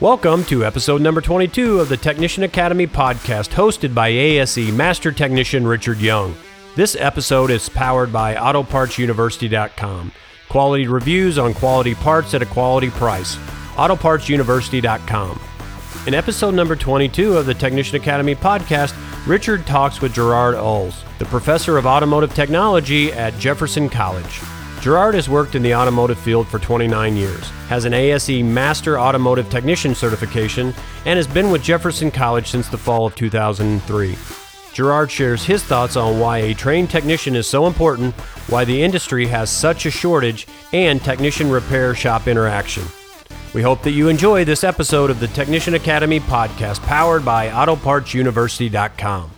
Welcome to episode number 22 of the Technician Academy podcast, hosted by ASE Master Technician Richard Young. This episode is powered by AutoPartsUniversity.com. Quality reviews on quality parts at a quality price. AutoPartsUniversity.com. In episode number 22 of the Technician Academy podcast, Richard talks with Gerard Ulls, the professor of automotive technology at Jefferson College. Gerard has worked in the automotive field for 29 years, has an ASE Master Automotive Technician certification, and has been with Jefferson College since the fall of 2003. Gerard shares his thoughts on why a trained technician is so important, why the industry has such a shortage, and technician repair shop interaction. We hope that you enjoy this episode of the Technician Academy podcast powered by AutoPartsUniversity.com.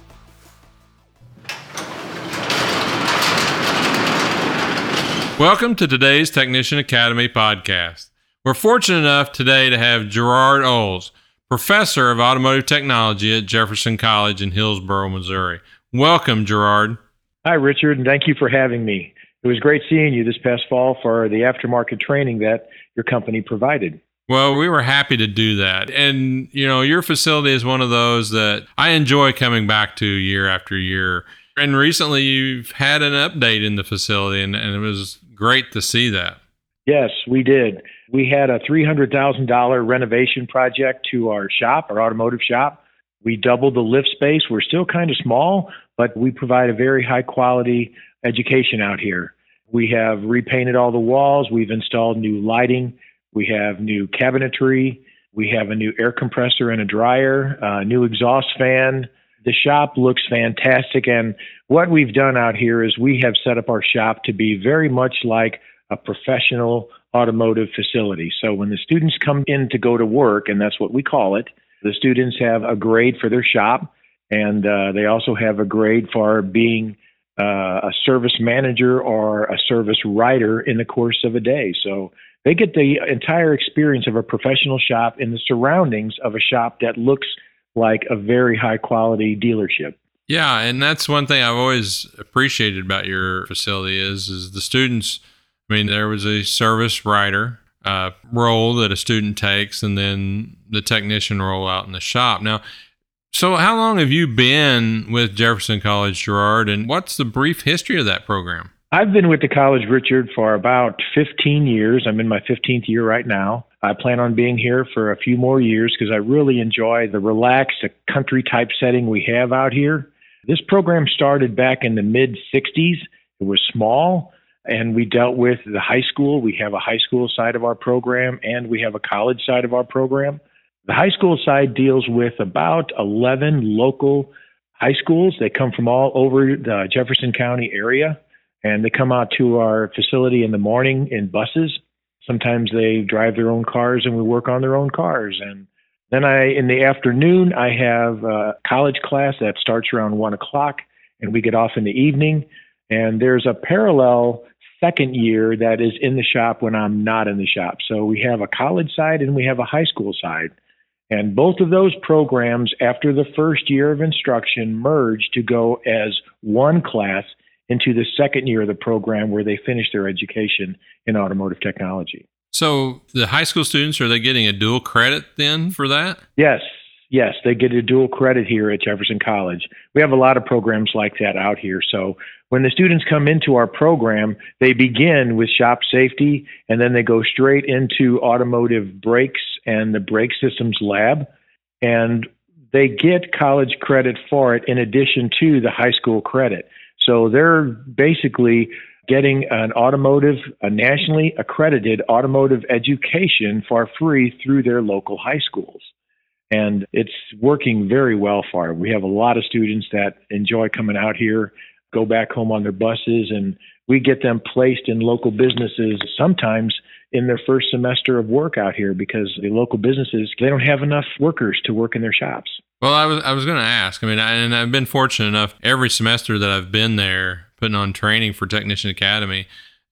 Welcome to today's Technician Academy podcast. We're fortunate enough today to have Gerard Ulls, professor of automotive technology at Jefferson College in Hillsboro, Missouri. Welcome, Gerard. Hi, Richard, and thank you for having me. It was great seeing you this past fall for the aftermarket training that your company provided. Well, we were happy to do that. And, you know, your facility is one of those that I enjoy coming back to year after year. And recently you've had an update in the facility, and, and it was great to see that. Yes, we did. We had a $300,000 renovation project to our shop, our automotive shop. We doubled the lift space. We're still kind of small, but we provide a very high quality education out here. We have repainted all the walls. We've installed new lighting. We have new cabinetry. We have a new air compressor and a dryer, a new exhaust fan. The shop looks fantastic. And what we've done out here is we have set up our shop to be very much like a professional automotive facility. So when the students come in to go to work, and that's what we call it, the students have a grade for their shop, and uh, they also have a grade for being uh, a service manager or a service writer in the course of a day. So they get the entire experience of a professional shop in the surroundings of a shop that looks like a very high quality dealership. Yeah, and that's one thing I've always appreciated about your facility is is the students. I mean, there was a service writer uh, role that a student takes, and then the technician role out in the shop. Now, so how long have you been with Jefferson College, Gerard, and what's the brief history of that program? I've been with the college, Richard, for about 15 years. I'm in my 15th year right now. I plan on being here for a few more years because I really enjoy the relaxed country type setting we have out here. This program started back in the mid 60s. It was small, and we dealt with the high school. We have a high school side of our program, and we have a college side of our program. The high school side deals with about 11 local high schools. They come from all over the Jefferson County area and they come out to our facility in the morning in buses. Sometimes they drive their own cars and we work on their own cars. And then I, in the afternoon, I have a college class that starts around one o'clock and we get off in the evening. And there's a parallel second year that is in the shop when I'm not in the shop. So we have a college side and we have a high school side. And both of those programs, after the first year of instruction, merge to go as one class into the second year of the program where they finish their education in automotive technology. So the high school students are they getting a dual credit then for that? Yes. Yes, they get a dual credit here at Jefferson College. We have a lot of programs like that out here. So when the students come into our program, they begin with shop safety and then they go straight into automotive brakes and the brake systems lab. And they get college credit for it in addition to the high school credit. So they're basically getting an automotive, a nationally accredited automotive education for free through their local high schools. And it's working very well for them. We have a lot of students that enjoy coming out here, go back home on their buses, and we get them placed in local businesses sometimes in their first semester of work out here because the local businesses they don't have enough workers to work in their shops. Well, I was I was going to ask. I mean, I, and I've been fortunate enough every semester that I've been there putting on training for Technician Academy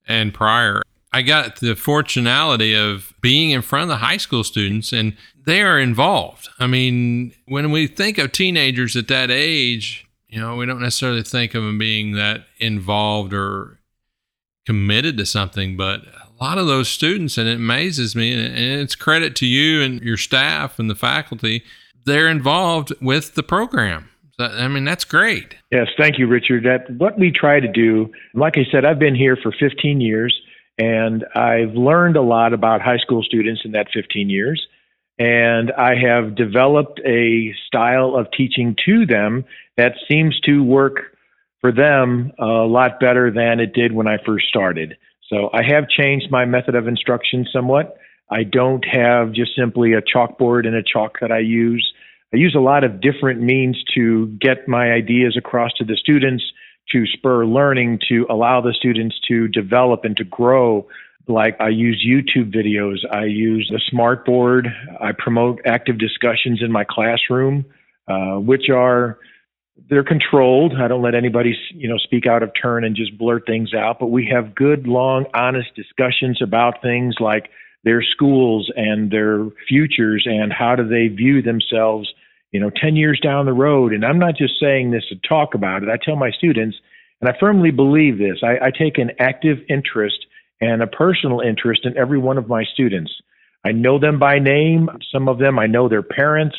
and prior, I got the fortunality of being in front of the high school students and they are involved. I mean, when we think of teenagers at that age, you know, we don't necessarily think of them being that involved or committed to something, but a a lot of those students, and it amazes me, and it's credit to you and your staff and the faculty, they're involved with the program. I mean, that's great. Yes, thank you, Richard. That what we try to do, like I said, I've been here for 15 years, and I've learned a lot about high school students in that 15 years. And I have developed a style of teaching to them that seems to work for them a lot better than it did when I first started. So I have changed my method of instruction somewhat. I don't have just simply a chalkboard and a chalk that I use. I use a lot of different means to get my ideas across to the students, to spur learning, to allow the students to develop and to grow. Like I use YouTube videos, I use the smartboard, I promote active discussions in my classroom, uh, which are they're controlled. I don't let anybody, you know, speak out of turn and just blurt things out. But we have good, long, honest discussions about things like their schools and their futures and how do they view themselves, you know, 10 years down the road. And I'm not just saying this to talk about it. I tell my students, and I firmly believe this. I, I take an active interest and a personal interest in every one of my students. I know them by name. Some of them I know their parents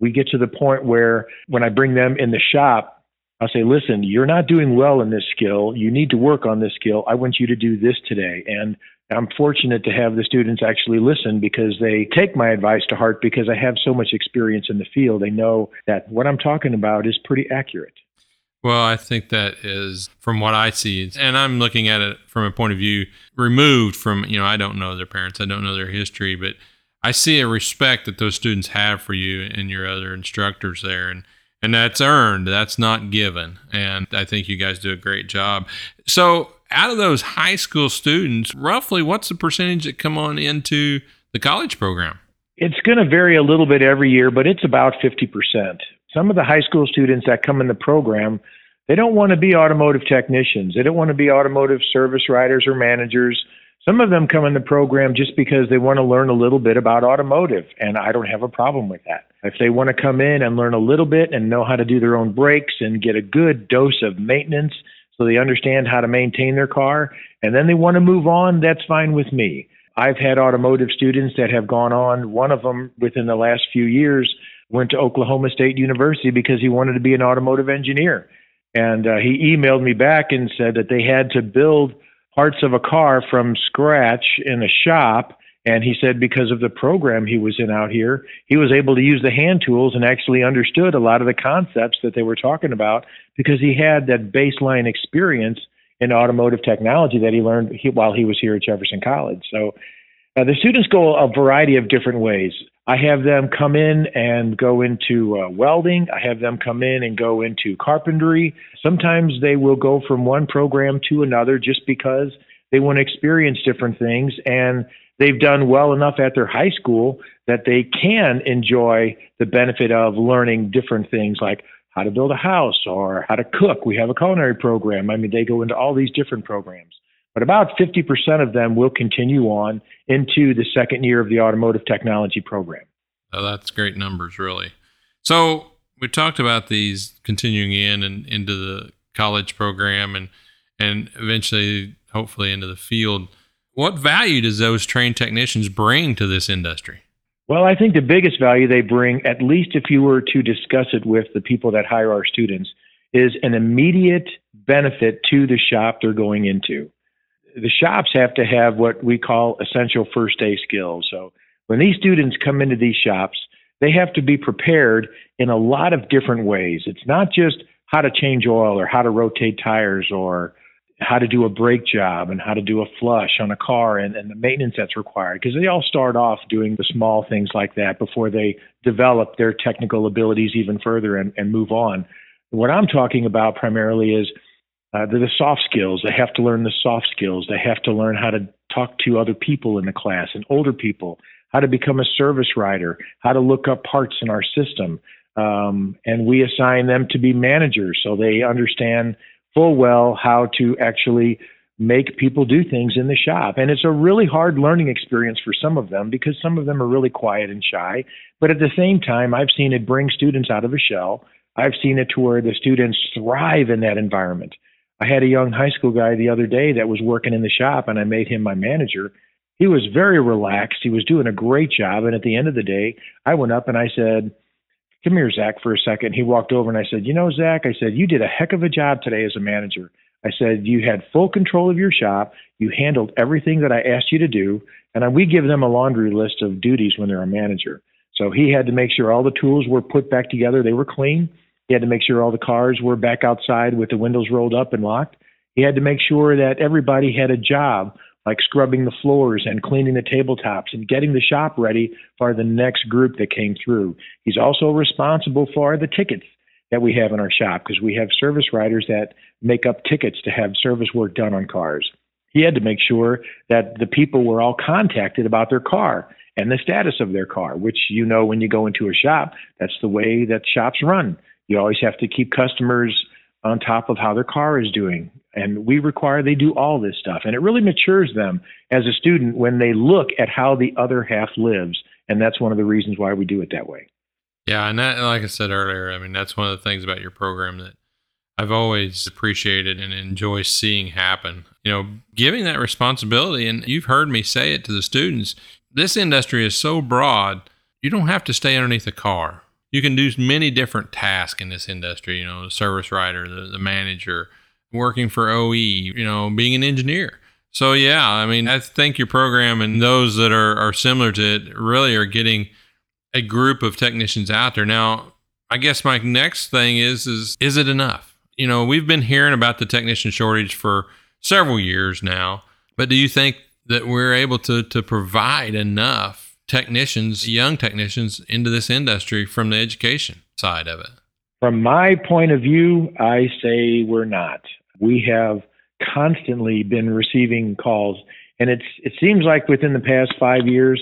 we get to the point where when I bring them in the shop, I'll say, listen, you're not doing well in this skill. You need to work on this skill. I want you to do this today. And I'm fortunate to have the students actually listen because they take my advice to heart because I have so much experience in the field. They know that what I'm talking about is pretty accurate. Well, I think that is from what I see, and I'm looking at it from a point of view removed from, you know, I don't know their parents, I don't know their history, but I see a respect that those students have for you and your other instructors there, and and that's earned. That's not given, and I think you guys do a great job. So, out of those high school students, roughly, what's the percentage that come on into the college program? It's going to vary a little bit every year, but it's about fifty percent. Some of the high school students that come in the program, they don't want to be automotive technicians. They don't want to be automotive service writers or managers some of them come in the program just because they want to learn a little bit about automotive, and I don't have a problem with that. If they want to come in and learn a little bit and know how to do their own brakes and get a good dose of maintenance so they understand how to maintain their car, and then they want to move on, that's fine with me. I've had automotive students that have gone on. One of them within the last few years went to Oklahoma State University because he wanted to be an automotive engineer. And uh, he emailed me back and said that they had to build parts of a car from scratch in a shop. And he said because of the program he was in out here, he was able to use the hand tools and actually understood a lot of the concepts that they were talking about because he had that baseline experience in automotive technology that he learned while he was here at Jefferson College. So uh, the students go a variety of different ways. I have them come in and go into uh, welding. I have them come in and go into carpentry. Sometimes they will go from one program to another just because they want to experience different things and they've done well enough at their high school that they can enjoy the benefit of learning different things like how to build a house or how to cook. We have a culinary program. I mean, they go into all these different programs but about 50% of them will continue on into the second year of the automotive technology program. Oh, that's great numbers, really. So we talked about these continuing in and into the college program and and eventually, hopefully, into the field. What value does those trained technicians bring to this industry? Well, I think the biggest value they bring, at least if you were to discuss it with the people that hire our students, is an immediate benefit to the shop they're going into the shops have to have what we call essential first day skills. So when these students come into these shops, they have to be prepared in a lot of different ways. It's not just how to change oil or how to rotate tires or how to do a brake job and how to do a flush on a car and, and the maintenance that's required because they all start off doing the small things like that before they develop their technical abilities even further and, and move on. What I'm talking about primarily is uh, they're the soft skills. They have to learn the soft skills. They have to learn how to talk to other people in the class and older people, how to become a service writer, how to look up parts in our system. Um, and we assign them to be managers so they understand full well how to actually make people do things in the shop. And it's a really hard learning experience for some of them because some of them are really quiet and shy. But at the same time, I've seen it bring students out of a shell. I've seen it to where the students thrive in that environment. I had a young high school guy the other day that was working in the shop, and I made him my manager. He was very relaxed. He was doing a great job. And at the end of the day, I went up and I said, Come here, Zach, for a second. He walked over and I said, You know, Zach, I said, you did a heck of a job today as a manager. I said, You had full control of your shop. You handled everything that I asked you to do. And we give them a laundry list of duties when they're a manager. So he had to make sure all the tools were put back together, they were clean. He had to make sure all the cars were back outside with the windows rolled up and locked. He had to make sure that everybody had a job, like scrubbing the floors and cleaning the tabletops and getting the shop ready for the next group that came through. He's also responsible for the tickets that we have in our shop because we have service writers that make up tickets to have service work done on cars. He had to make sure that the people were all contacted about their car and the status of their car, which you know when you go into a shop, that's the way that shops run. You always have to keep customers on top of how their car is doing. And we require they do all this stuff. And it really matures them as a student when they look at how the other half lives. And that's one of the reasons why we do it that way. Yeah. And that, like I said earlier, I mean, that's one of the things about your program that I've always appreciated and enjoy seeing happen. You know, giving that responsibility, and you've heard me say it to the students this industry is so broad, you don't have to stay underneath a car you can do many different tasks in this industry. You know, the service writer, the, the manager, working for OE, you know, being an engineer. So yeah, I mean, I think your program and those that are are similar to it really are getting a group of technicians out there. Now, I guess my next thing is is is it enough? You know, we've been hearing about the technician shortage for several years now, but do you think that we're able to to provide enough technicians, young technicians, into this industry from the education side of it? From my point of view, I say we're not. We have constantly been receiving calls, and it's it seems like within the past five years,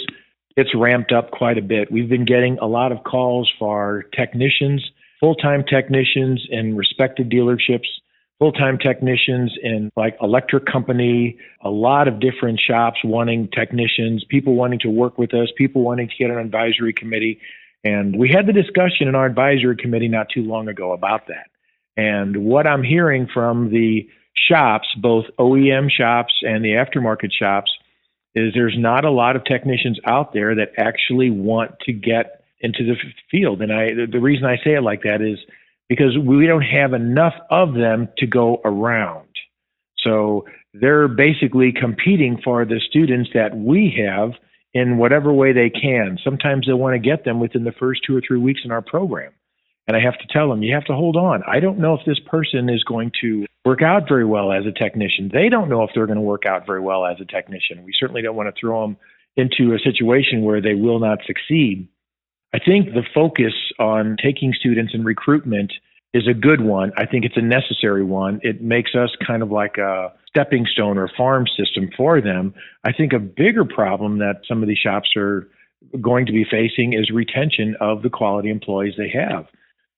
it's ramped up quite a bit. We've been getting a lot of calls for our technicians, full time technicians in respected dealerships full-time technicians in like electric company, a lot of different shops wanting technicians, people wanting to work with us, people wanting to get an advisory committee. And we had the discussion in our advisory committee not too long ago about that. And what I'm hearing from the shops, both OEM shops and the aftermarket shops, is there's not a lot of technicians out there that actually want to get into the field. And I, the reason I say it like that is because we don't have enough of them to go around. So they're basically competing for the students that we have in whatever way they can. Sometimes they want to get them within the first two or three weeks in our program. And I have to tell them, you have to hold on. I don't know if this person is going to work out very well as a technician. They don't know if they're going to work out very well as a technician. We certainly don't want to throw them into a situation where they will not succeed. I think the focus on taking students and recruitment is a good one. I think it's a necessary one. It makes us kind of like a stepping stone or farm system for them. I think a bigger problem that some of these shops are going to be facing is retention of the quality employees they have.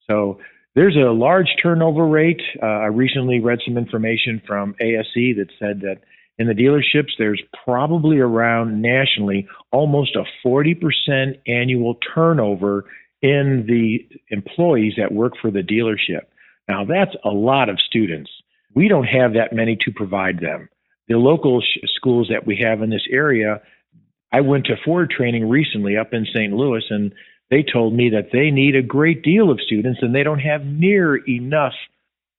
So there's a large turnover rate. Uh, I recently read some information from ASE that said that in the dealerships, there's probably around nationally almost a 40% annual turnover in the employees that work for the dealership. Now, that's a lot of students. We don't have that many to provide them. The local sh- schools that we have in this area, I went to Ford training recently up in St. Louis, and they told me that they need a great deal of students and they don't have near enough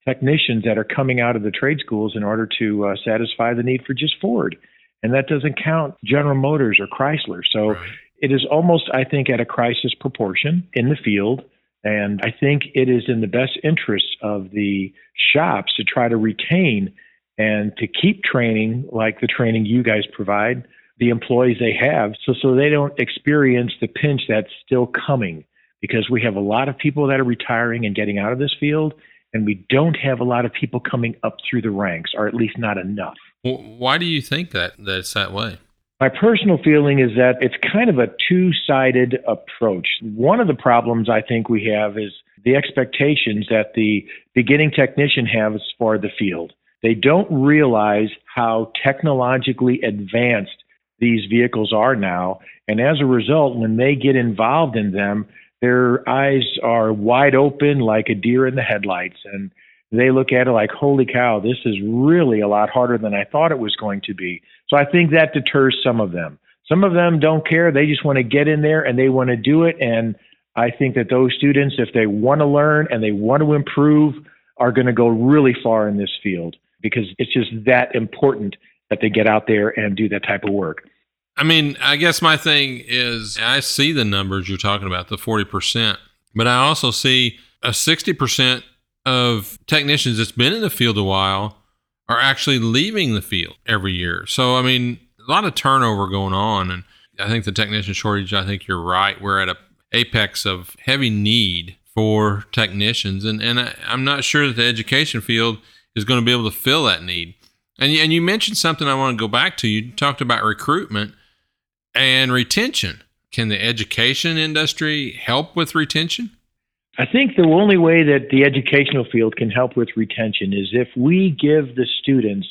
technicians that are coming out of the trade schools in order to uh, satisfy the need for just Ford. And that doesn't count General Motors or Chrysler. So right. it is almost, I think, at a crisis proportion in the field. And I think it is in the best interest of the shops to try to retain and to keep training like the training you guys provide the employees they have so so they don't experience the pinch that's still coming because we have a lot of people that are retiring and getting out of this field and we don't have a lot of people coming up through the ranks, or at least not enough. Why do you think that that's that way? My personal feeling is that it's kind of a two sided approach. One of the problems I think we have is the expectations that the beginning technician has for the field. They don't realize how technologically advanced these vehicles are now. And as a result, when they get involved in them, their eyes are wide open like a deer in the headlights and they look at it like, holy cow, this is really a lot harder than I thought it was going to be. So I think that deters some of them. Some of them don't care. They just want to get in there and they want to do it. And I think that those students, if they want to learn and they want to improve, are going to go really far in this field because it's just that important that they get out there and do that type of work. I mean, I guess my thing is I see the numbers you're talking about, the 40%, but I also see a 60% of technicians that's been in the field a while are actually leaving the field every year. So, I mean, a lot of turnover going on. And I think the technician shortage, I think you're right. We're at a apex of heavy need for technicians. And, and I, I'm not sure that the education field is going to be able to fill that need. And and you mentioned something I want to go back to. You talked about recruitment and retention. Can the education industry help with retention? I think the only way that the educational field can help with retention is if we give the students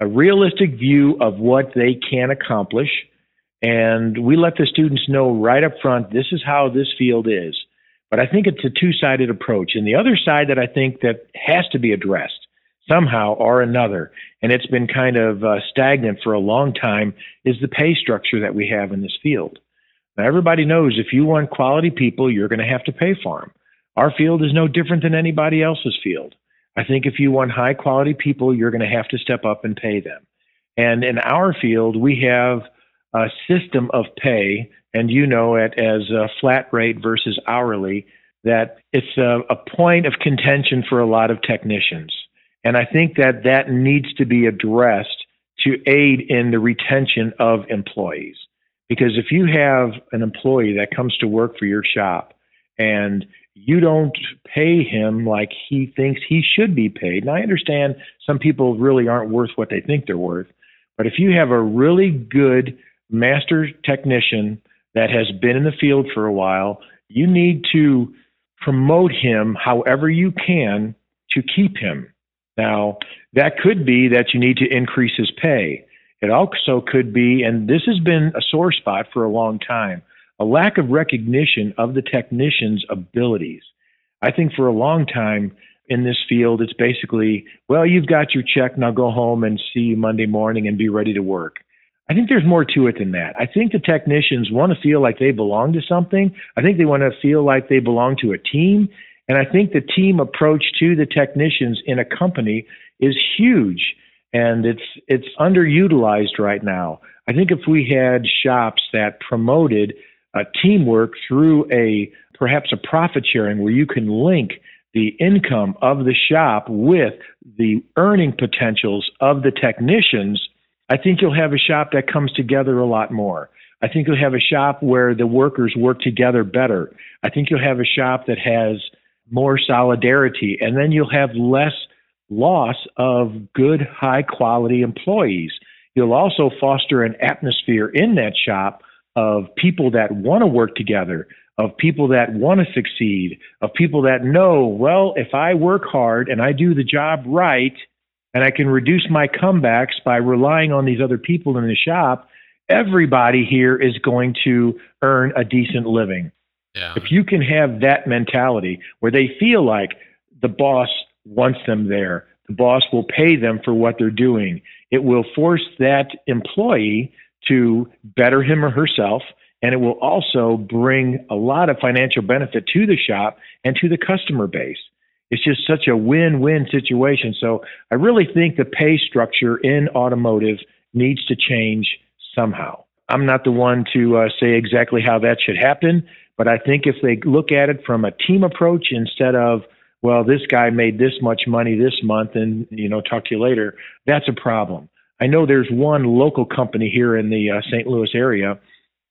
a realistic view of what they can accomplish and we let the students know right up front this is how this field is. But I think it's a two-sided approach. And the other side that I think that has to be addressed somehow or another, and it's been kind of uh, stagnant for a long time, is the pay structure that we have in this field. Now, everybody knows if you want quality people, you're going to have to pay for them. Our field is no different than anybody else's field. I think if you want high quality people, you're going to have to step up and pay them. And in our field, we have a system of pay, and you know it as a flat rate versus hourly, that it's a, a point of contention for a lot of technicians. And I think that that needs to be addressed to aid in the retention of employees. Because if you have an employee that comes to work for your shop and you don't pay him like he thinks he should be paid. And I understand some people really aren't worth what they think they're worth. But if you have a really good master technician that has been in the field for a while, you need to promote him however you can to keep him. Now, that could be that you need to increase his pay. It also could be, and this has been a sore spot for a long time, a lack of recognition of the technician's abilities. I think for a long time in this field, it's basically, well, you've got your check, now go home and see you Monday morning and be ready to work. I think there's more to it than that. I think the technicians want to feel like they belong to something. I think they want to feel like they belong to a team. And I think the team approach to the technicians in a company is huge and it's it's underutilized right now. I think if we had shops that promoted uh, teamwork through a perhaps a profit sharing where you can link the income of the shop with the earning potentials of the technicians, I think you'll have a shop that comes together a lot more. I think you'll have a shop where the workers work together better. I think you'll have a shop that has more solidarity, and then you'll have less loss of good, high quality employees. You'll also foster an atmosphere in that shop of people that want to work together, of people that want to succeed, of people that know, well, if I work hard and I do the job right, and I can reduce my comebacks by relying on these other people in the shop, everybody here is going to earn a decent living. Yeah. If you can have that mentality where they feel like the boss wants them there, the boss will pay them for what they're doing, it will force that employee to better him or herself. And it will also bring a lot of financial benefit to the shop and to the customer base. It's just such a win win situation. So I really think the pay structure in automotive needs to change somehow. I'm not the one to uh, say exactly how that should happen, but I think if they look at it from a team approach instead of, well, this guy made this much money this month and, you know, talk to you later, that's a problem. I know there's one local company here in the uh, St. Louis area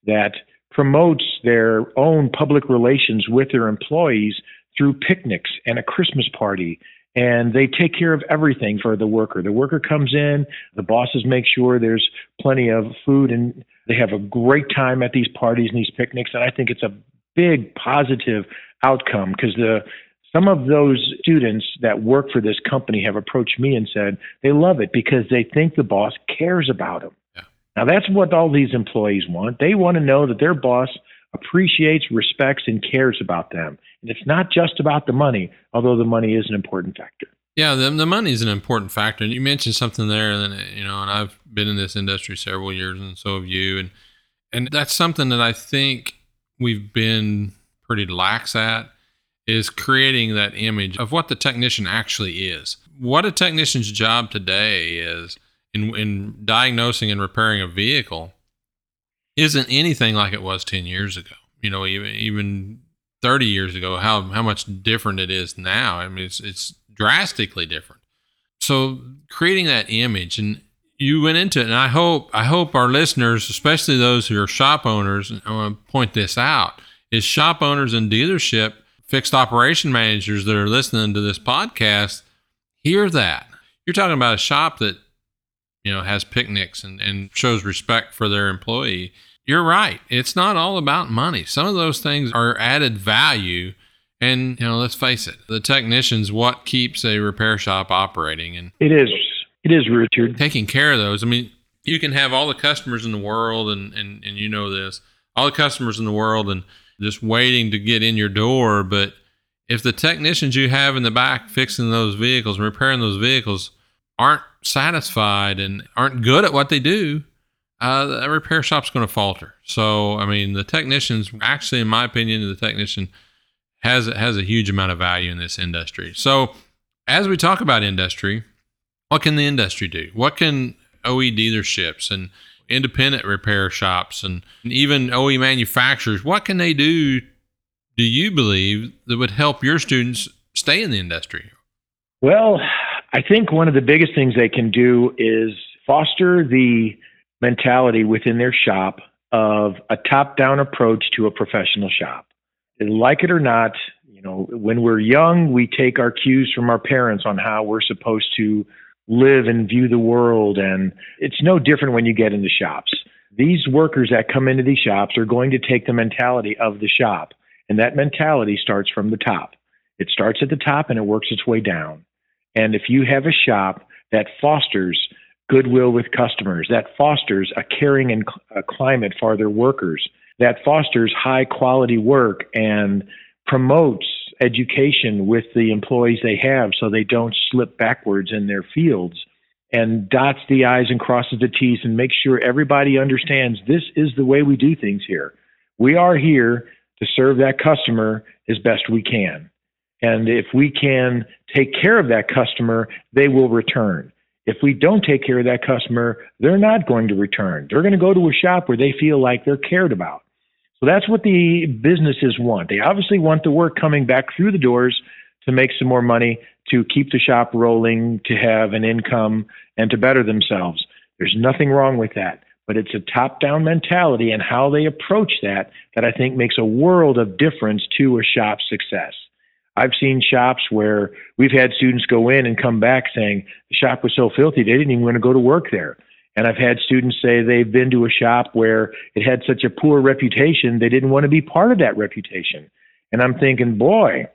that promotes their own public relations with their employees through picnics and a Christmas party. And they take care of everything for the worker. The worker comes in, the bosses make sure there's plenty of food, and they have a great time at these parties and these picnics. And I think it's a big positive outcome because the some of those students that work for this company have approached me and said they love it because they think the boss cares about them. Yeah. Now, that's what all these employees want. They want to know that their boss appreciates, respects, and cares about them. And it's not just about the money, although the money is an important factor. Yeah, the, the money is an important factor. And you mentioned something there, and then you know, and I've been in this industry several years, and so have you, and and that's something that I think we've been pretty lax at is creating that image of what the technician actually is. What a technician's job today is in in diagnosing and repairing a vehicle isn't anything like it was 10 years ago. You know, even even 30 years ago, how how much different it is now. I mean, it's it's drastically different. So creating that image and you went into it and I hope I hope our listeners, especially those who are shop owners, I want to point this out, is shop owners and dealership fixed operation managers that are listening to this podcast hear that. You're talking about a shop that you know has picnics and, and shows respect for their employee. You're right. It's not all about money. Some of those things are added value and you know, let's face it, the technician's what keeps a repair shop operating. And it is, it is, Richard. Taking care of those. I mean, you can have all the customers in the world, and and and you know this, all the customers in the world, and just waiting to get in your door. But if the technicians you have in the back fixing those vehicles, and repairing those vehicles, aren't satisfied and aren't good at what they do, uh, the repair shop's going to falter. So, I mean, the technicians, actually, in my opinion, the technician has has a huge amount of value in this industry. So, as we talk about industry, what can the industry do? What can OE dealerships and independent repair shops and even OE manufacturers, what can they do do you believe that would help your students stay in the industry? Well, I think one of the biggest things they can do is foster the mentality within their shop of a top down approach to a professional shop like it or not, you know, when we're young, we take our cues from our parents on how we're supposed to live and view the world. And it's no different when you get into shops. These workers that come into these shops are going to take the mentality of the shop. And that mentality starts from the top. It starts at the top and it works its way down. And if you have a shop that fosters goodwill with customers, that fosters a caring and a climate for their workers, that fosters high quality work and promotes education with the employees they have so they don't slip backwards in their fields and dots the I's and crosses the T's and makes sure everybody understands this is the way we do things here. We are here to serve that customer as best we can. And if we can take care of that customer, they will return. If we don't take care of that customer, they're not going to return. They're going to go to a shop where they feel like they're cared about. So that's what the businesses want. They obviously want the work coming back through the doors to make some more money, to keep the shop rolling, to have an income, and to better themselves. There's nothing wrong with that. But it's a top down mentality and how they approach that that I think makes a world of difference to a shop's success. I've seen shops where we've had students go in and come back saying the shop was so filthy they didn't even want to go to work there. And I've had students say they've been to a shop where it had such a poor reputation, they didn't want to be part of that reputation. And I'm thinking, boy,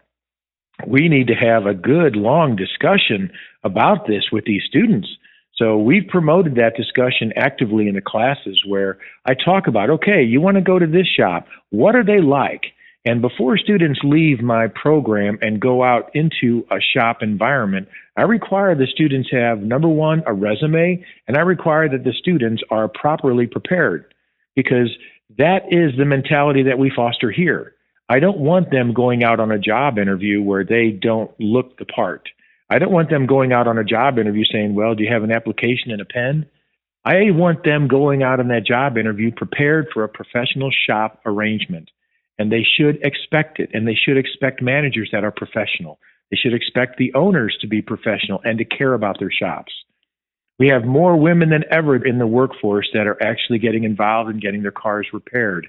we need to have a good, long discussion about this with these students. So we've promoted that discussion actively in the classes where I talk about, okay, you want to go to this shop. What are they like? And before students leave my program and go out into a shop environment, I require the students have number one, a resume, and I require that the students are properly prepared because that is the mentality that we foster here. I don't want them going out on a job interview where they don't look the part. I don't want them going out on a job interview saying, Well, do you have an application and a pen? I want them going out on that job interview prepared for a professional shop arrangement and they should expect it. And they should expect managers that are professional. They should expect the owners to be professional and to care about their shops. We have more women than ever in the workforce that are actually getting involved in getting their cars repaired.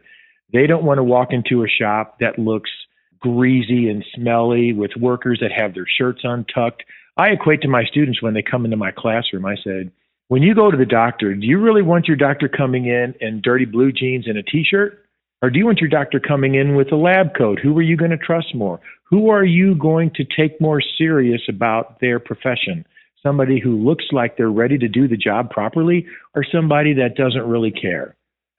They don't want to walk into a shop that looks greasy and smelly with workers that have their shirts untucked. I equate to my students when they come into my classroom. I said when you go to the doctor do you really want your doctor coming in in dirty blue jeans and a t-shirt or do you want your doctor coming in with a lab coat? Who are you going to trust more? Who are you going to take more serious about their profession? Somebody who looks like they're ready to do the job properly or somebody that doesn't really care?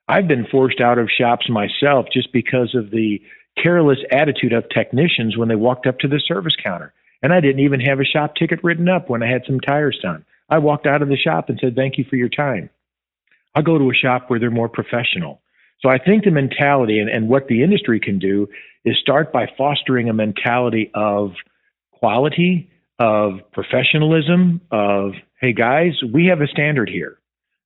I've been forced out of shops myself just because of the careless attitude of technicians when they walked up to the service counter. And I didn't even have a shop ticket written up when I had some tires done. I walked out of the shop and said, Thank you for your time. I'll go to a shop where they're more professional. So I think the mentality and, and what the industry can do is start by fostering a mentality of quality, of professionalism, of, hey guys, we have a standard here.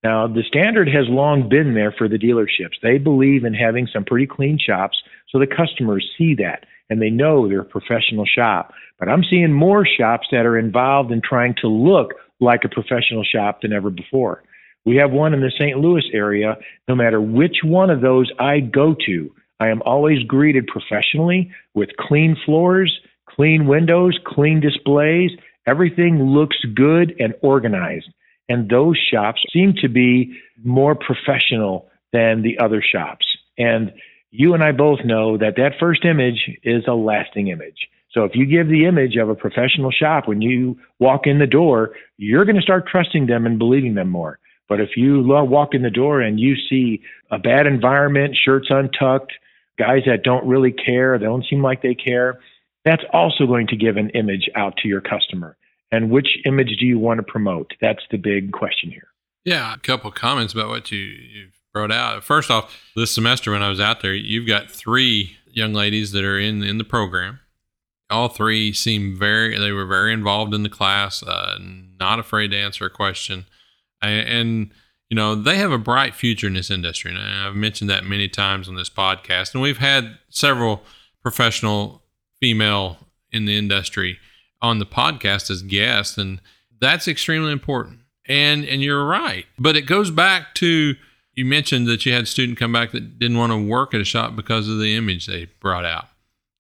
Now, the standard has long been there for the dealerships. They believe in having some pretty clean shops so the customers see that and they know they're a professional shop. But I'm seeing more shops that are involved in trying to look like a professional shop than ever before. We have one in the St. Louis area. No matter which one of those I go to, I am always greeted professionally with clean floors, clean windows, clean displays. Everything looks good and organized. And those shops seem to be more professional than the other shops. And you and I both know that that first image is a lasting image. So if you give the image of a professional shop when you walk in the door, you're going to start trusting them and believing them more. But if you walk in the door and you see a bad environment, shirts untucked, guys that don't really care, they don't seem like they care, that's also going to give an image out to your customer. And which image do you want to promote? That's the big question here. Yeah, a couple comments about what you, you've brought out. First off, this semester when I was out there, you've got three young ladies that are in in the program. All three seem very they were very involved in the class, uh, not afraid to answer a question and you know they have a bright future in this industry and i've mentioned that many times on this podcast and we've had several professional female in the industry on the podcast as guests and that's extremely important. And and you're right but it goes back to you mentioned that you had a student come back that didn't want to work at a shop because of the image they brought out.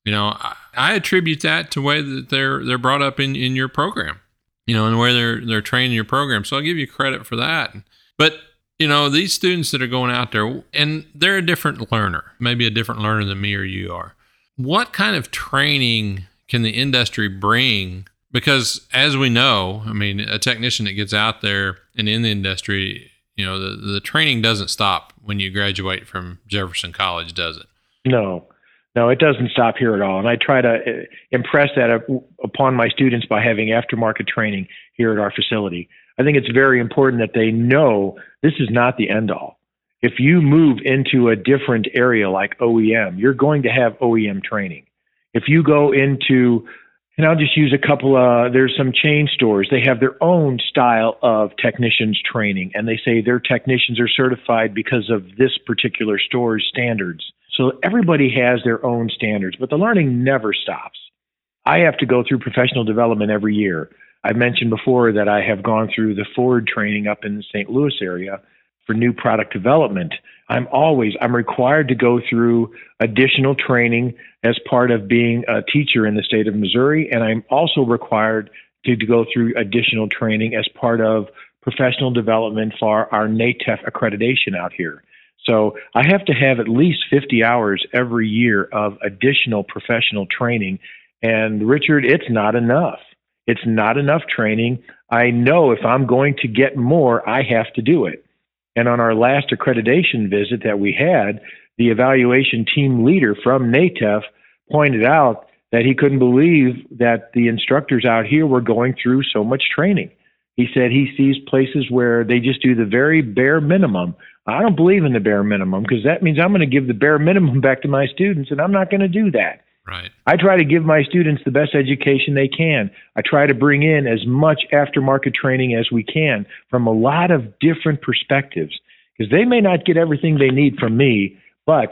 You know i, I attribute that to the way that they're they're brought up in in your program you know, and where they're they're training your program. So I'll give you credit for that. But you know, these students that are going out there and they're a different learner, maybe a different learner than me or you are. What kind of training can the industry bring? Because as we know, I mean, a technician that gets out there and in the industry, you know, the, the training doesn't stop when you graduate from Jefferson College, does it? No, no, it doesn't stop here at all. And I try to uh, impress that upon my students by having aftermarket training here at our facility. I think it's very important that they know this is not the end all. If you move into a different area like OEM, you're going to have OEM training. If you go into, and I'll just use a couple of, there's some chain stores, they have their own style of technicians training, and they say their technicians are certified because of this particular store's standards. So everybody has their own standards, but the learning never stops. I have to go through professional development every year. I've mentioned before that I have gone through the Ford training up in the St. Louis area for new product development. I'm always I'm required to go through additional training as part of being a teacher in the state of Missouri and I'm also required to, to go through additional training as part of professional development for our NATEF accreditation out here. So I have to have at least 50 hours every year of additional professional training. And Richard, it's not enough. It's not enough training. I know if I'm going to get more, I have to do it. And on our last accreditation visit that we had, the evaluation team leader from NATEF pointed out that he couldn't believe that the instructors out here were going through so much training. He said he sees places where they just do the very bare minimum I don't believe in the bare minimum because that means I'm going to give the bare minimum back to my students, and I'm not going to do that. Right. I try to give my students the best education they can. I try to bring in as much aftermarket training as we can from a lot of different perspectives because they may not get everything they need from me, but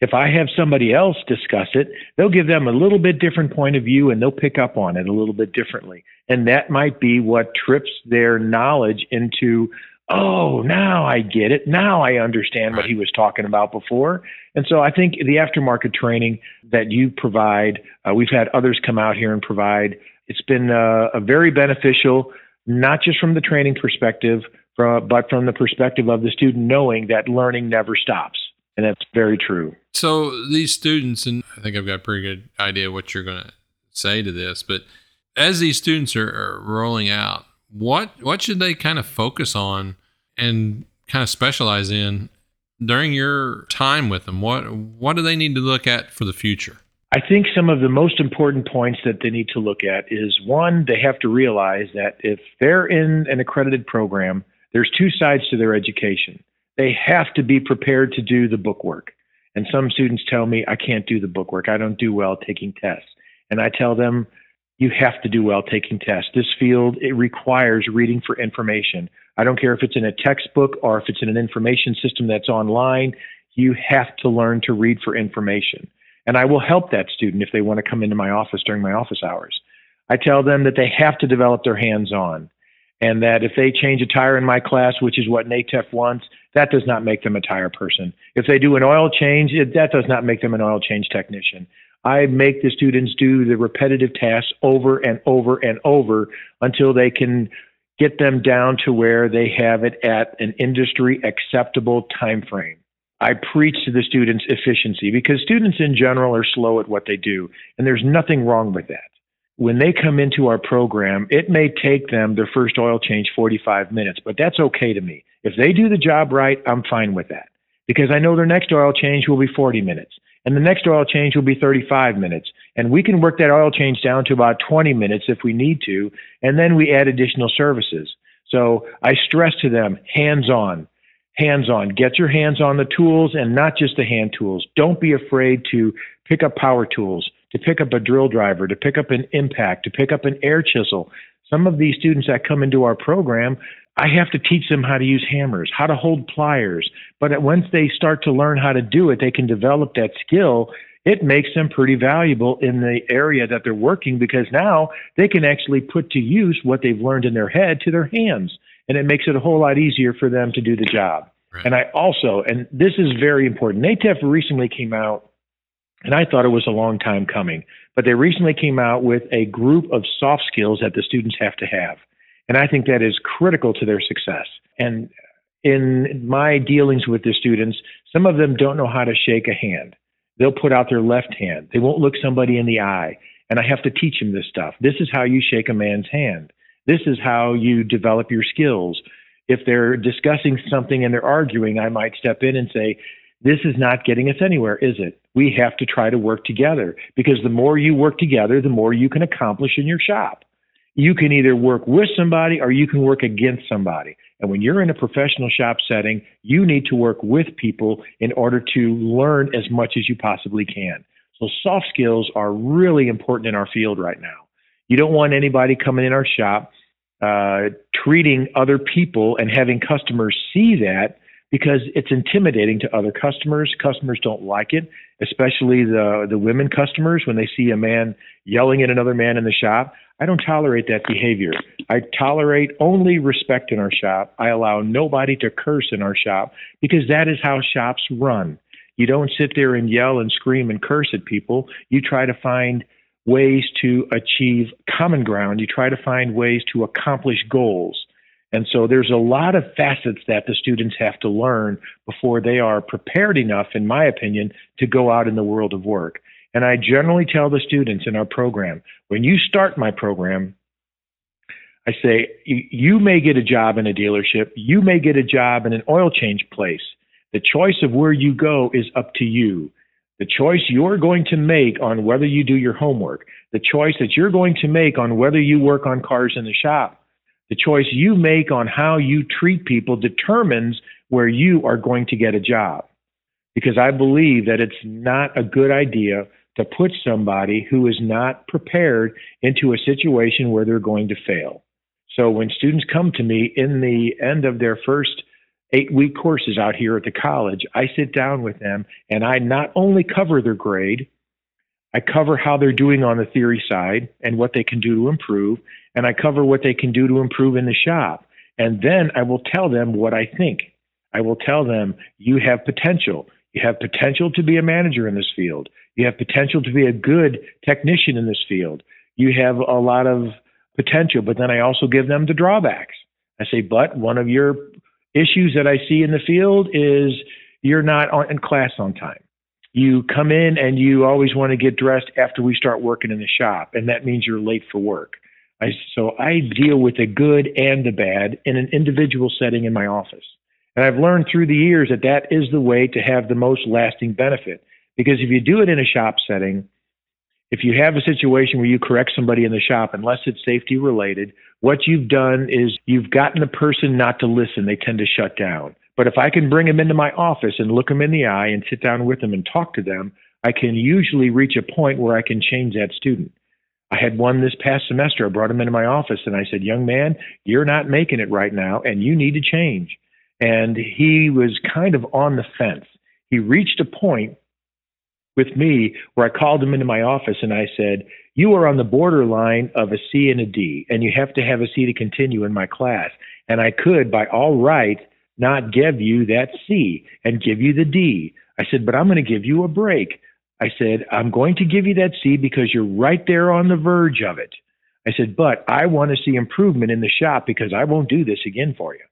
if I have somebody else discuss it, they'll give them a little bit different point of view and they'll pick up on it a little bit differently. And that might be what trips their knowledge into oh, now I get it. Now I understand what he was talking about before. And so I think the aftermarket training that you provide, uh, we've had others come out here and provide. It's been uh, a very beneficial, not just from the training perspective, from, but from the perspective of the student knowing that learning never stops. And that's very true. So these students, and I think I've got a pretty good idea what you're going to say to this, but as these students are, are rolling out, what what should they kind of focus on and kind of specialize in during your time with them? What what do they need to look at for the future? I think some of the most important points that they need to look at is one, they have to realize that if they're in an accredited program, there's two sides to their education. They have to be prepared to do the bookwork. And some students tell me, I can't do the bookwork. I don't do well taking tests. And I tell them, you have to do well taking tests. This field, it requires reading for information. I don't care if it's in a textbook or if it's in an information system that's online, you have to learn to read for information. And I will help that student if they want to come into my office during my office hours. I tell them that they have to develop their hands on and that if they change a tire in my class, which is what NATEF wants, that does not make them a tire person. If they do an oil change, it, that does not make them an oil change technician. I make the students do the repetitive tasks over and over and over until they can get them down to where they have it at an industry acceptable time frame. I preach to the students efficiency because students in general are slow at what they do, and there's nothing wrong with that. When they come into our program, it may take them their first oil change 45 minutes, but that's okay to me. If they do the job right, I'm fine with that because I know their next oil change will be 40 minutes and the next oil change will be 35 minutes. And we can work that oil change down to about 20 minutes if we need to, and then we add additional services. So I stress to them hands on hands on. Get your hands on the tools and not just the hand tools. Don't be afraid to pick up power tools, to pick up a drill driver, to pick up an impact, to pick up an air chisel. Some of these students that come into our program, I have to teach them how to use hammers, how to hold pliers. But once they start to learn how to do it, they can develop that skill. It makes them pretty valuable in the area that they're working because now they can actually put to use what they've learned in their head to their hands and it makes it a whole lot easier for them to do the job. Right. And I also, and this is very important, NATEF recently came out, and I thought it was a long time coming, but they recently came out with a group of soft skills that the students have to have. And I think that is critical to their success. And in my dealings with the students, some of them don't know how to shake a hand. They'll put out their left hand. They won't look somebody in the eye. And I have to teach them this stuff. This is how you shake a man's hand. This is how you develop your skills. If they're discussing something and they're arguing, I might step in and say, This is not getting us anywhere, is it? We have to try to work together because the more you work together, the more you can accomplish in your shop. You can either work with somebody or you can work against somebody. And when you're in a professional shop setting, you need to work with people in order to learn as much as you possibly can. So soft skills are really important in our field right now. You don't want anybody coming in our shop uh, treating other people and having customers see that because it's intimidating to other customers. Customers don't like it, especially the the women customers when they see a man yelling at another man in the shop. I don't tolerate that behavior. I tolerate only respect in our shop. I allow nobody to curse in our shop because that is how shops run. You don't sit there and yell and scream and curse at people. You try to find ways to achieve common ground. You try to find ways to accomplish goals. And so there's a lot of facets that the students have to learn before they are prepared enough, in my opinion, to go out in the world of work. And I generally tell the students in our program when you start my program, I say, you may get a job in a dealership, you may get a job in an oil change place. The choice of where you go is up to you. The choice you're going to make on whether you do your homework, the choice that you're going to make on whether you work on cars in the shop, the choice you make on how you treat people determines where you are going to get a job. Because I believe that it's not a good idea to put somebody who is not prepared into a situation where they're going to fail. So when students come to me in the end of their first eight week courses out here at the college, I sit down with them and I not only cover their grade, I cover how they're doing on the theory side and what they can do to improve, and I cover what they can do to improve in the shop. And then I will tell them what I think. I will tell them, you have potential. You have potential to be a manager in this field. You have potential to be a good technician in this field. You have a lot of potential, but then I also give them the drawbacks. I say, but one of your issues that I see in the field is you're not on, in class on time. You come in and you always want to get dressed after we start working in the shop, and that means you're late for work. I, so I deal with the good and the bad in an individual setting in my office. And I've learned through the years that that is the way to have the most lasting benefit. Because if you do it in a shop setting, If you have a situation where you correct somebody in the shop, unless it's safety related, what you've done is you've gotten the person not to listen. They tend to shut down. But if I can bring them into my office and look them in the eye and sit down with them and talk to them, I can usually reach a point where I can change that student. I had one this past semester. I brought him into my office and I said, Young man, you're not making it right now and you need to change. And he was kind of on the fence. He reached a point with me where I called him into my office and I said, You are on the borderline of a C and a D, and you have to have a C to continue in my class. And I could, by all right, not give you that C and give you the D. I said, But I'm going to give you a break. I said, I'm going to give you that C because you're right there on the verge of it. I said, But I want to see improvement in the shop because I won't do this again for you.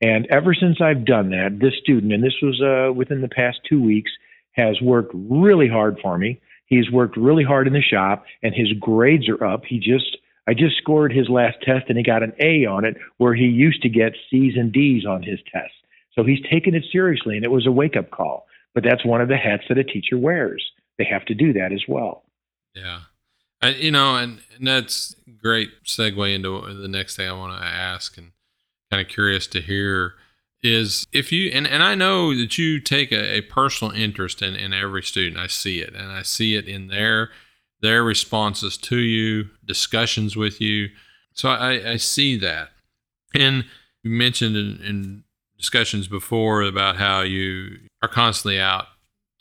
And ever since I've done that, this student, and this was uh, within the past two weeks, has worked really hard for me. He's worked really hard in the shop, and his grades are up. He just I just scored his last test, and he got an A on it, where he used to get C's and D's on his tests. So he's taken it seriously, and it was a wake up call. But that's one of the hats that a teacher wears. They have to do that as well. Yeah. I, you know, and, and that's great segue into the next thing I want to ask, and kind of curious to hear is if you and, and I know that you take a, a, personal interest in, in every student. I see it and I see it in their their responses to you, discussions with you. So I, I see that. And you mentioned in, in discussions before about how you are constantly out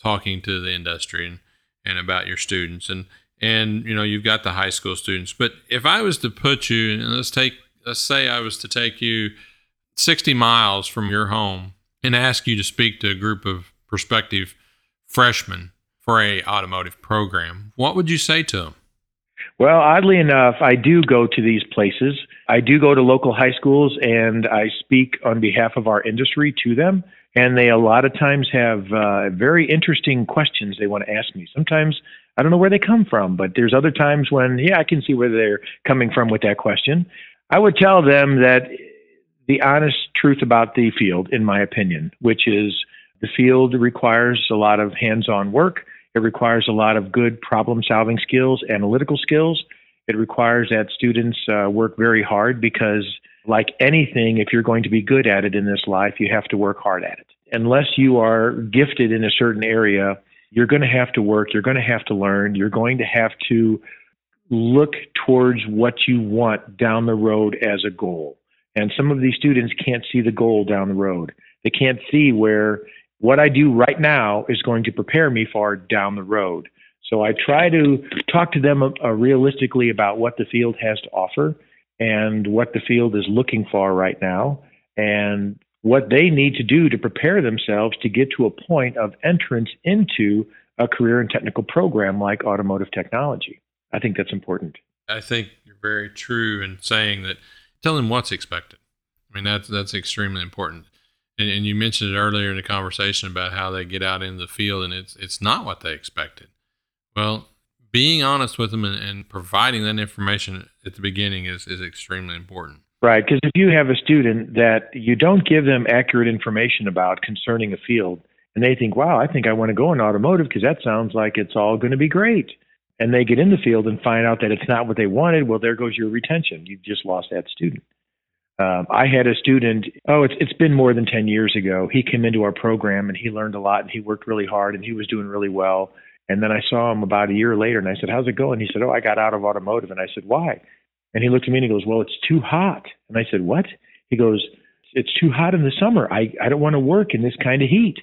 talking to the industry and, and about your students and and you know you've got the high school students. But if I was to put you and let's take let's say I was to take you 60 miles from your home and ask you to speak to a group of prospective freshmen for a automotive program, what would you say to them? Well, oddly enough, I do go to these places. I do go to local high schools and I speak on behalf of our industry to them. And they a lot of times have uh, very interesting questions they want to ask me. Sometimes I don't know where they come from, but there's other times when, yeah, I can see where they're coming from with that question. I would tell them that the honest truth about the field, in my opinion, which is the field requires a lot of hands on work. It requires a lot of good problem solving skills, analytical skills. It requires that students uh, work very hard because, like anything, if you're going to be good at it in this life, you have to work hard at it. Unless you are gifted in a certain area, you're going to have to work, you're going to have to learn, you're going to have to look towards what you want down the road as a goal. And some of these students can't see the goal down the road. They can't see where what I do right now is going to prepare me for down the road. So I try to talk to them uh, realistically about what the field has to offer and what the field is looking for right now and what they need to do to prepare themselves to get to a point of entrance into a career and technical program like automotive technology. I think that's important. I think you're very true in saying that tell them what's expected. I mean, that's that's extremely important. And, and you mentioned it earlier in the conversation about how they get out into the field and it's it's not what they expected. Well, being honest with them and, and providing that information at the beginning is is extremely important. Right, because if you have a student that you don't give them accurate information about concerning a field, and they think, "Wow, I think I want to go in automotive because that sounds like it's all going to be great," and they get in the field and find out that it's not what they wanted, well, there goes your retention. You've just lost that student. Um, I had a student, oh, it's, it's been more than 10 years ago. He came into our program and he learned a lot and he worked really hard and he was doing really well. And then I saw him about a year later and I said, How's it going? He said, Oh, I got out of automotive. And I said, Why? And he looked at me and he goes, Well, it's too hot. And I said, What? He goes, It's too hot in the summer. I, I don't want to work in this kind of heat.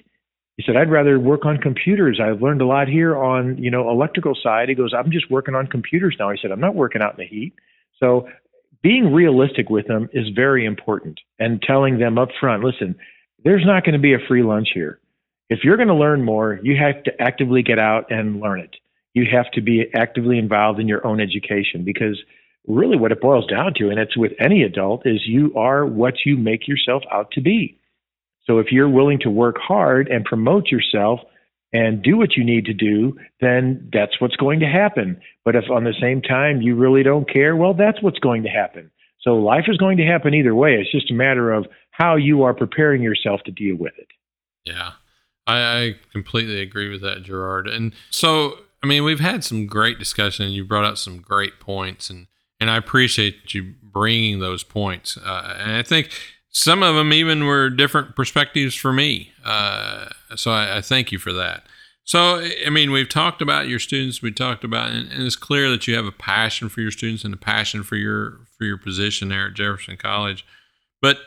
He said, I'd rather work on computers. I've learned a lot here on, you know, electrical side. He goes, I'm just working on computers now. He said, I'm not working out in the heat. So being realistic with them is very important and telling them up front, listen, there's not going to be a free lunch here. If you're going to learn more, you have to actively get out and learn it. You have to be actively involved in your own education because really what it boils down to, and it's with any adult, is you are what you make yourself out to be. So if you're willing to work hard and promote yourself and do what you need to do, then that's what's going to happen. But if on the same time you really don't care, well, that's what's going to happen. So life is going to happen either way. It's just a matter of how you are preparing yourself to deal with it. Yeah, I, I completely agree with that, Gerard. And so I mean, we've had some great discussion, and you brought out some great points, and and I appreciate you bringing those points. Uh, and I think some of them even were different perspectives for me. Uh, so I, I, thank you for that. So, I mean, we've talked about your students. We talked about, and, and, it's clear that you have a passion for your students and a passion for your for your position there at Jefferson College. But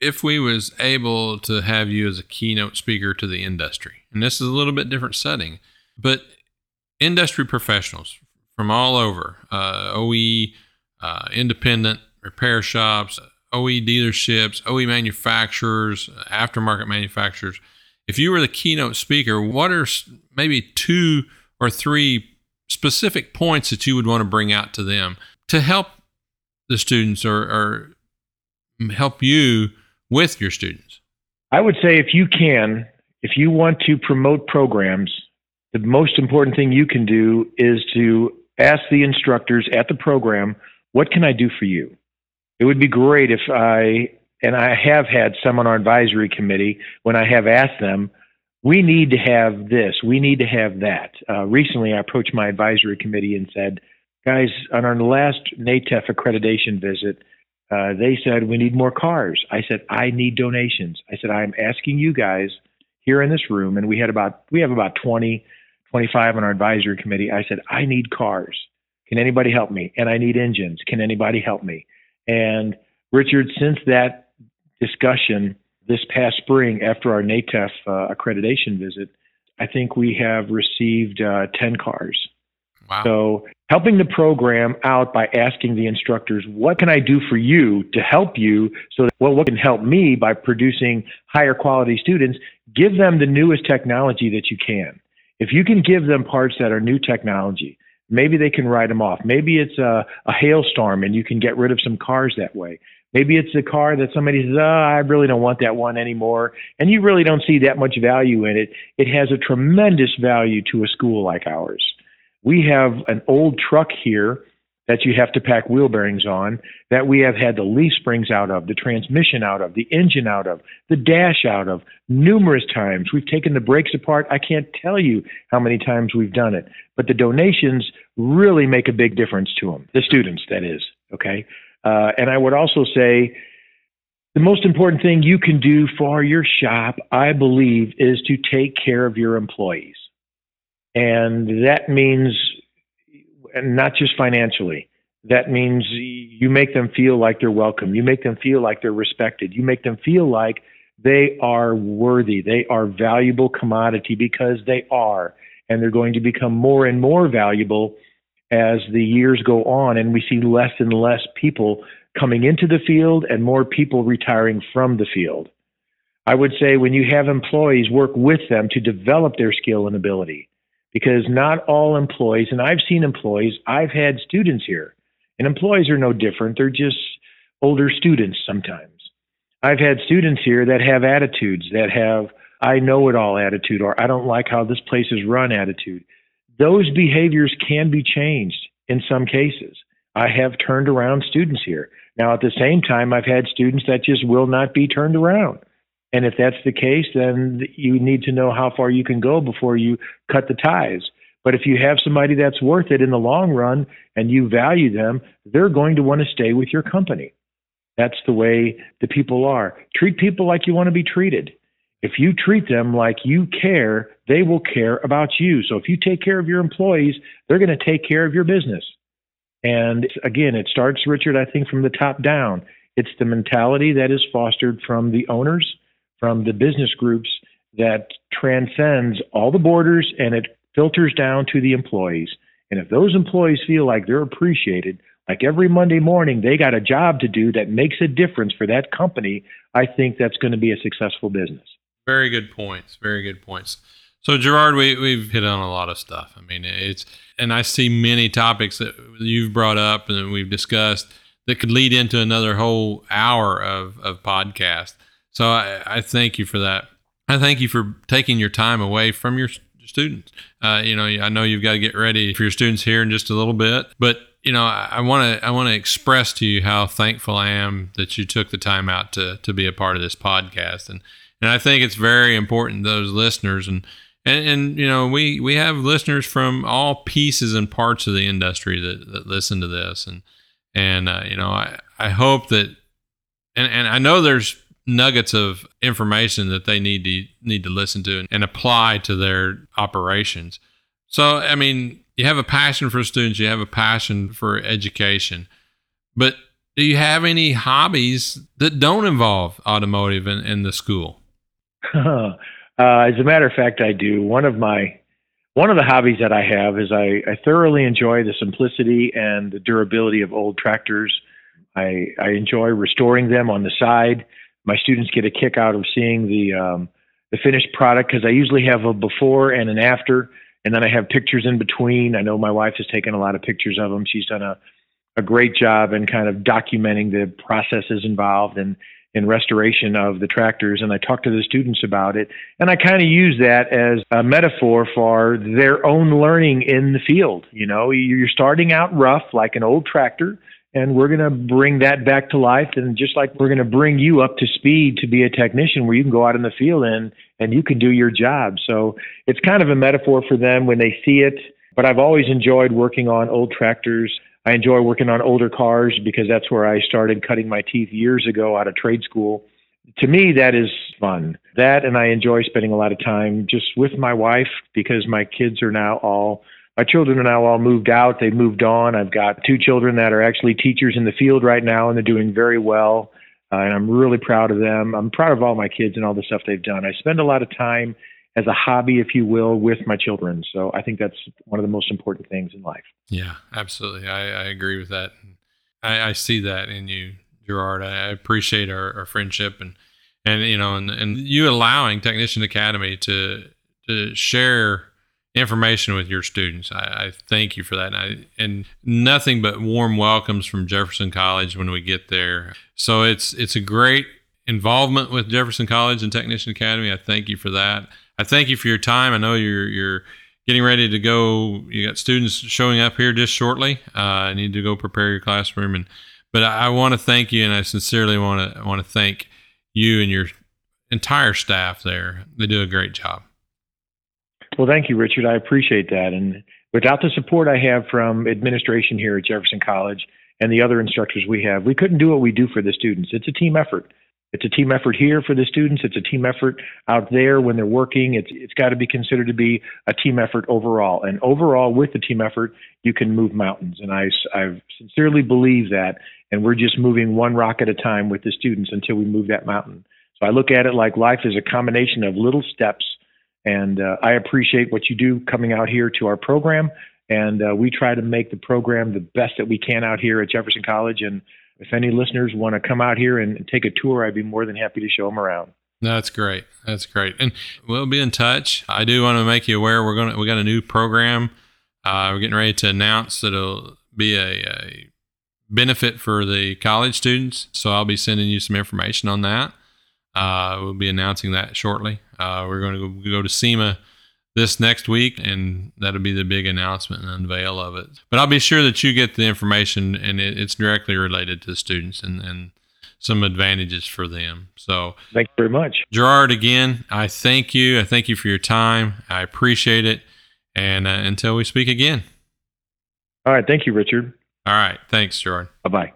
if we was able to have you as a keynote speaker to the industry, and this is a little bit different setting, but industry professionals from all over, uh, OE, uh, independent repair shops, OE dealerships, OE manufacturers, aftermarket manufacturers. If you were the keynote speaker, what are maybe two or three specific points that you would want to bring out to them to help the students or, or help you with your students? I would say if you can, if you want to promote programs, the most important thing you can do is to ask the instructors at the program, what can I do for you? It would be great if I, and I have had some on our advisory committee, when I have asked them, we need to have this, we need to have that. Uh, recently, I approached my advisory committee and said, guys, on our last NATEF accreditation visit, uh, they said we need more cars. I said I need donations. I said I'm asking you guys here in this room, and we had about we have about 20, 25 on our advisory committee. I said I need cars. Can anybody help me? And I need engines. Can anybody help me? And Richard, since that discussion this past spring after our NATEF uh, accreditation visit, I think we have received uh, 10 cars. Wow. So helping the program out by asking the instructors, what can I do for you to help you? So that, well, what can help me by producing higher quality students? Give them the newest technology that you can. If you can give them parts that are new technology, maybe they can write them off. Maybe it's a, a hailstorm and you can get rid of some cars that way. Maybe it's a car that somebody says, oh, I really don't want that one anymore. And you really don't see that much value in it. It has a tremendous value to a school like ours. We have an old truck here that you have to pack wheel bearings on that we have had the leaf springs out of, the transmission out of, the engine out of, the dash out of numerous times. We've taken the brakes apart. I can't tell you how many times we've done it. But the donations really make a big difference to them, the students, that is. Okay. Uh, and I would also say the most important thing you can do for your shop, I believe, is to take care of your employees. And that means not just financially. That means you make them feel like they're welcome. You make them feel like they're respected. You make them feel like they are worthy. They are valuable commodity because they are. And they're going to become more and more valuable as the years go on and we see less and less people coming into the field and more people retiring from the field. I would say when you have employees, work with them to develop their skill and ability because not all employees, and I've seen employees, I've had students here, and employees are no different. They're just older students sometimes. I've had students here that have attitudes, that have I know it all attitude, or I don't like how this place is run attitude. Those behaviors can be changed in some cases. I have turned around students here. Now, at the same time, I've had students that just will not be turned around. And if that's the case, then you need to know how far you can go before you cut the ties. But if you have somebody that's worth it in the long run and you value them, they're going to want to stay with your company. That's the way the people are. Treat people like you want to be treated. If you treat them like you care, they will care about you. So if you take care of your employees, they're going to take care of your business. And again, it starts, Richard, I think, from the top down. It's the mentality that is fostered from the owners from the business groups that transcends all the borders and it filters down to the employees. And if those employees feel like they're appreciated, like every Monday morning they got a job to do that makes a difference for that company, I think that's going to be a successful business. Very good points. Very good points. So Gerard, we we've hit on a lot of stuff. I mean, it's and I see many topics that you've brought up and we've discussed that could lead into another whole hour of of podcast. So I, I thank you for that. I thank you for taking your time away from your students. Uh, you know, I know you've got to get ready for your students here in just a little bit, but you know, I want to I want to express to you how thankful I am that you took the time out to to be a part of this podcast, and and I think it's very important those listeners and and, and you know we we have listeners from all pieces and parts of the industry that, that listen to this and and uh, you know I I hope that and and I know there's nuggets of information that they need to need to listen to and, and apply to their operations. So I mean, you have a passion for students, you have a passion for education, but do you have any hobbies that don't involve automotive in, in the school? Uh, as a matter of fact, I do. One of my one of the hobbies that I have is I, I thoroughly enjoy the simplicity and the durability of old tractors. I, I enjoy restoring them on the side. My students get a kick out of seeing the um, the finished product because I usually have a before and an after, and then I have pictures in between. I know my wife has taken a lot of pictures of them. She's done a a great job in kind of documenting the processes involved and in restoration of the tractors and I talked to the students about it and I kind of use that as a metaphor for their own learning in the field you know you're starting out rough like an old tractor and we're going to bring that back to life and just like we're going to bring you up to speed to be a technician where you can go out in the field and and you can do your job so it's kind of a metaphor for them when they see it but I've always enjoyed working on old tractors I enjoy working on older cars because that's where I started cutting my teeth years ago out of trade school. To me, that is fun. That, and I enjoy spending a lot of time just with my wife because my kids are now all, my children are now all moved out. They've moved on. I've got two children that are actually teachers in the field right now, and they're doing very well. Uh, and I'm really proud of them. I'm proud of all my kids and all the stuff they've done. I spend a lot of time as a hobby, if you will, with my children. So I think that's one of the most important things in life. Yeah, absolutely. I, I agree with that. I, I, see that in you, Gerard. I appreciate our, our, friendship and and you know and, and you allowing Technician Academy to to share information with your students. I, I thank you for that. And, I, and nothing but warm welcomes from Jefferson College when we get there. So it's it's a great involvement with Jefferson College and Technician Academy. I thank you for that. I thank you for your time. I know you're you're getting ready to go. You got students showing up here just shortly. Uh, I need to go prepare your classroom, and but I, I want to thank you, and I sincerely want to want to thank you and your entire staff there. They do a great job. Well, thank you, Richard. I appreciate that. And without the support I have from administration here at Jefferson College and the other instructors we have, we couldn't do what we do for the students. It's a team effort. It's a team effort here for the students. It's a team effort out there when they're working. It's it's got to be considered to be a team effort overall. And overall, with the team effort, you can move mountains. And I I sincerely believe that. And we're just moving one rock at a time with the students until we move that mountain. So I look at it like life is a combination of little steps. And uh, I appreciate what you do coming out here to our program. And uh, we try to make the program the best that we can out here at Jefferson College. And if any listeners want to come out here and take a tour, I'd be more than happy to show them around. That's great. That's great. And we'll be in touch. I do want to make you aware we're going to we got a new program. Uh, we're getting ready to announce that it'll be a, a, benefit for the college students. So I'll be sending you some information on that. Uh, we'll be announcing that shortly. Uh, we're going to go, to SEMA this next week, and that'll be the big announcement and unveil of it. But I'll be sure that you get the information, and it, it's directly related to the students and, and some advantages for them. So, thank you very much, Gerard. Again, I thank you. I thank you for your time. I appreciate it. And uh, until we speak again. All right. Thank you, Richard. All right. Thanks, Gerard. Bye bye.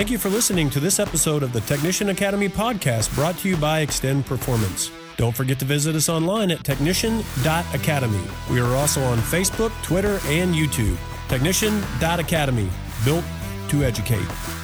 Thank you for listening to this episode of the Technician Academy podcast brought to you by Extend Performance. Don't forget to visit us online at technician.academy. We are also on Facebook, Twitter, and YouTube. Technician.academy, built to educate.